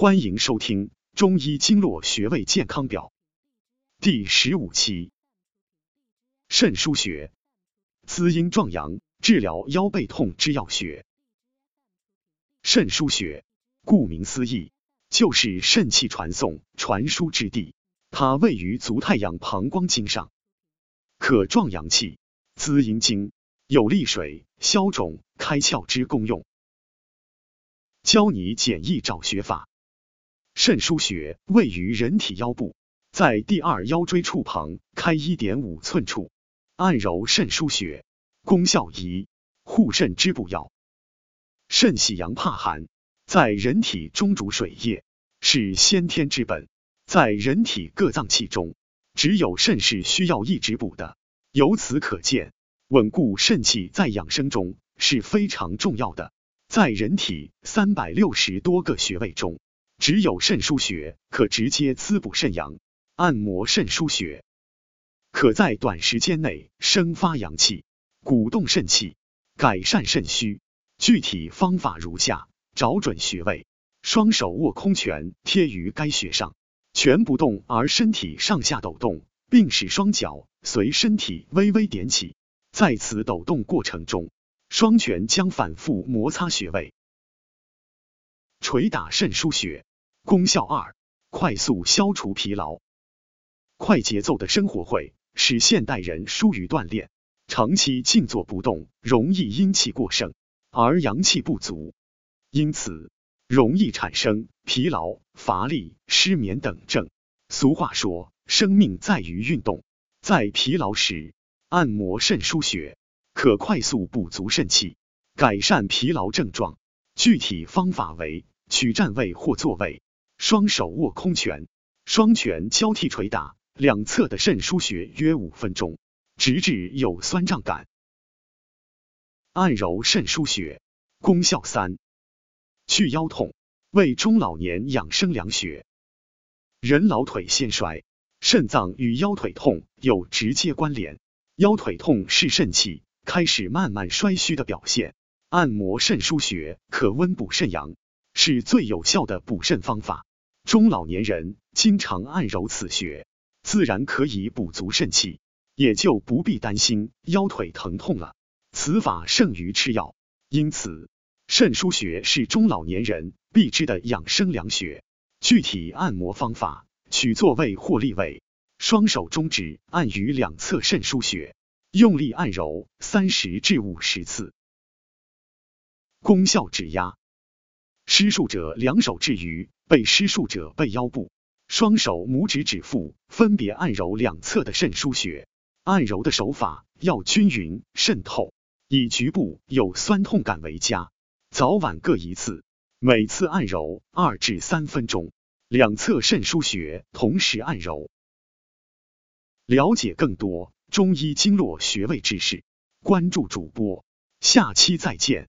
欢迎收听《中医经络穴位健康表》第十五期。肾腧穴，滋阴壮阳、治疗腰背痛之要穴。肾腧穴，顾名思义，就是肾气传送、传输之地。它位于足太阳膀胱经上，可壮阳气、滋阴经，有利水、消肿、开窍之功用。教你简易找穴法。肾腧穴位于人体腰部，在第二腰椎处旁开一点五寸处，按揉肾腧穴，功效一，护肾之补药。肾喜阳怕寒，在人体中主水液，是先天之本，在人体各脏器中，只有肾是需要一直补的。由此可见，稳固肾气在养生中是非常重要的。在人体三百六十多个穴位中，只有肾腧穴可直接滋补肾阳，按摩肾腧穴，可在短时间内生发阳气，鼓动肾气，改善肾虚。具体方法如下：找准穴位，双手握空拳贴于该穴上，拳不动而身体上下抖动，并使双脚随身体微微点起。在此抖动过程中，双拳将反复摩擦穴位，捶打肾腧穴。功效二：快速消除疲劳。快节奏的生活会使现代人疏于锻炼，长期静坐不动，容易阴气过剩而阳气不足，因此容易产生疲劳、乏力、失眠等症。俗话说，生命在于运动，在疲劳时按摩肾腧穴，可快速补足肾气，改善疲劳症状。具体方法为：取站位或坐位。双手握空拳，双拳交替捶打两侧的肾腧穴约五分钟，直至有酸胀感。按揉肾腧穴，功效三：去腰痛，为中老年养生良穴。人老腿先衰，肾脏与腰腿痛有直接关联。腰腿痛是肾气开始慢慢衰虚的表现，按摩肾腧穴可温补肾阳，是最有效的补肾方法。中老年人经常按揉此穴，自然可以补足肾气，也就不必担心腰腿疼痛了。此法胜于吃药，因此肾腧穴是中老年人必知的养生良穴。具体按摩方法：取坐位或立位，双手中指按于两侧肾腧穴，用力按揉三十至五十次。功效指压。施术者两手置于被施术者背腰部，双手拇指指腹分别按揉两侧的肾腧穴，按揉的手法要均匀渗透，以局部有酸痛感为佳。早晚各一次，每次按揉二至三分钟，两侧肾腧穴同时按揉。了解更多中医经络穴位知识，关注主播，下期再见。